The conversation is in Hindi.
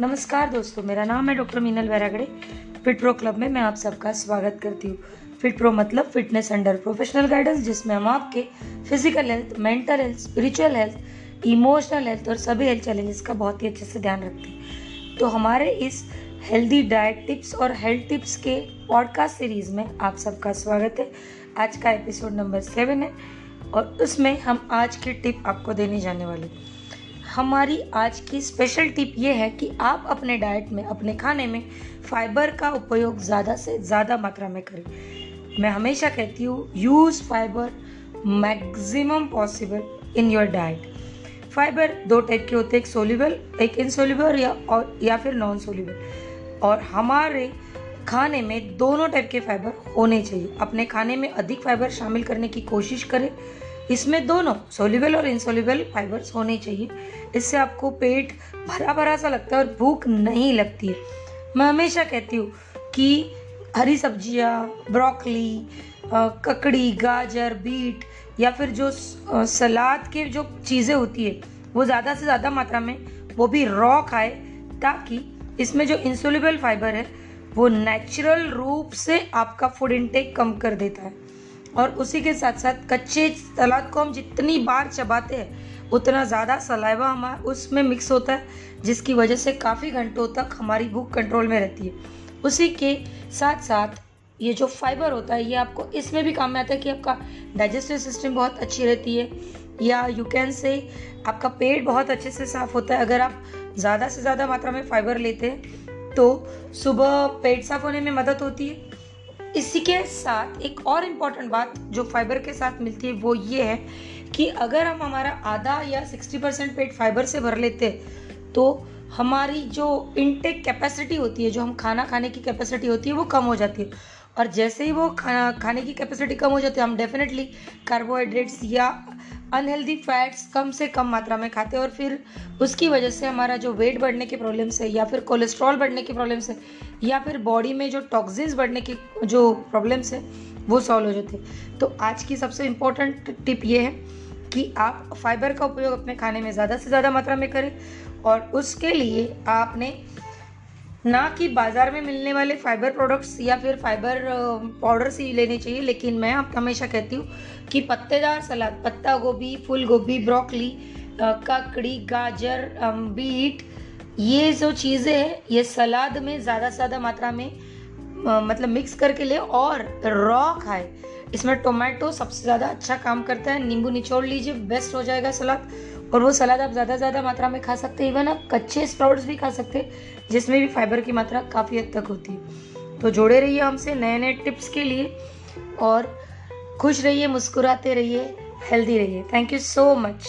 नमस्कार दोस्तों, मेरा नाम है doctor Meenal Vairagade. Fit pro club में मैं आप सबका स्वागत करती हूँ। फिट प्रो मतलब फिटनेस अंडर प्रोफेशनल गाइडेंस जिसमें हम आपके physical health mental health spiritual health emotional health और सभी हेल्थ चैलेंजेस का बहुत ही अच्छे से ध्यान रखते हैं। तो हमारे इस हेल्दी डाइट टिप्स और हेल्थ टिप्स के पॉडकास्ट सीरीज़ में आप सबका स्वागत है। आज का एपिसोड नंबर सेवन है और उसमें हम आज की टिप आपको देने जाने वाले हमारी आज की स्पेशल टिप ये है कि आप अपने डाइट में, अपने खाने में फाइबर का उपयोग ज़्यादा से ज़्यादा मात्रा में करें। मैं हमेशा कहती हूँ use fibre maximum possible in your diet fibre दो टाइप के होते हैं, एक सोल्यूबल एक इनसोल्यूबल या और, या फिर नॉन सोल्यूबल और हमारे खाने में दोनों टाइप के फाइबर होने चाहिए। अपने खाने में अधिक फाइबर शामिल करने की कोशिश करें। इसमें दोनों सोल्यूबल और इनसोल्यूबल फाइबर्स होने चाहिए। इससे आपको पेट भरा भरा सा लगता है और भूख नहीं लगती है। मैं हमेशा कहती हूँ कि हरी सब्ज़ियाँ ब्रोकली ककड़ी, गाजर, बीट या फिर जो सलाद के जो चीज़ें होती है, वो ज़्यादा से ज़्यादा मात्रा में वो भी रॉ खाए ताकि इसमें जो इंसोल्यूबल फाइबर है, वो नेचुरल रूप से आपका फ़ूड इनटेक कम कर देता है। और उसी के साथ साथ कच्चे सलाद को हम जितनी बार चबाते हैं, उतना ज़्यादा सलाइवा हमारा उसमें मिक्स होता है, जिसकी वजह से काफ़ी घंटों तक हमारी भूख कंट्रोल में रहती है। उसी के साथ साथ ये जो फाइबर होता है, ये आपको इसमें भी काम में आता है कि आपका डाइजेस्टिव सिस्टम बहुत अच्छी रहती है, या यू कैन से आपका पेट बहुत अच्छे से साफ़ होता है। अगर आप ज़्यादा से ज़्यादा मात्रा में फाइबर लेते हैं तो सुबह पेट साफ़ होने में मदद होती है इसी के साथ एक और इंपॉर्टेंट बात जो फाइबर के साथ मिलती है, वो ये है कि अगर हम हमारा आधा या सिक्सटी परसेंट पेट फाइबर से भर लेते तो हमारी जो इनटेक कैपेसिटी होती है, जो हम खाना खाने की कैपेसिटी होती है, वो कम हो जाती है। और जैसे ही वो खाना खाने की कैपेसिटी कम हो जाती है, हम डेफिनेटली कार्बोहाइड्रेट्स या अनहेल्दी फैट्स कम से कम मात्रा में खाते हैं और फिर उसकी वजह से हमारा जो वेट बढ़ने की प्रॉब्लम्स है या फिर कोलेस्ट्रॉल बढ़ने की प्रॉब्लम्स है या फिर बॉडी में जो टॉक्सिन्स बढ़ने की जो प्रॉब्लम्स है, वो सॉल्व हो जाते हैं। तो आज की सबसे इम्पोर्टेंट टिप ये है कि आप फाइबर का उपयोग अपने खाने में ज़्यादा से ज़्यादा मात्रा में करें और उसके लिए आपने ना कि बाज़ार में मिलने वाले फाइबर प्रोडक्ट्स या फिर फाइबर पाउडर्स ही लेने चाहिए, लेकिन मैं आप हमेशा कहती हूँ कि पत्तेदार सलाद, पत्ता गोभी, फूल गोभी ब्रोकली ककड़ी, गाजर बीट, ये जो चीज़ें हैं, ये सलाद में ज़्यादा से ज़्यादा मात्रा में मतलब मिक्स करके ले और रॉ खाए। इसमें टोमेटो सबसे ज़्यादा अच्छा काम करता है। नींबू निचोड़ लीजिए बेस्ट हो जाएगा सलाद। और वो सलाद आप ज़्यादा ज़्यादा मात्रा में खा सकते हैं इवन आप कच्चे स्प्राउट्स भी खा सकते हैं, जिसमें भी फाइबर की मात्रा काफ़ी हद तक होती है। तो जोड़े रहिए हमसे नए नए टिप्स के लिए और खुश रहिए, मुस्कुराते रहिए हेल्दी रहिए। Thank you so much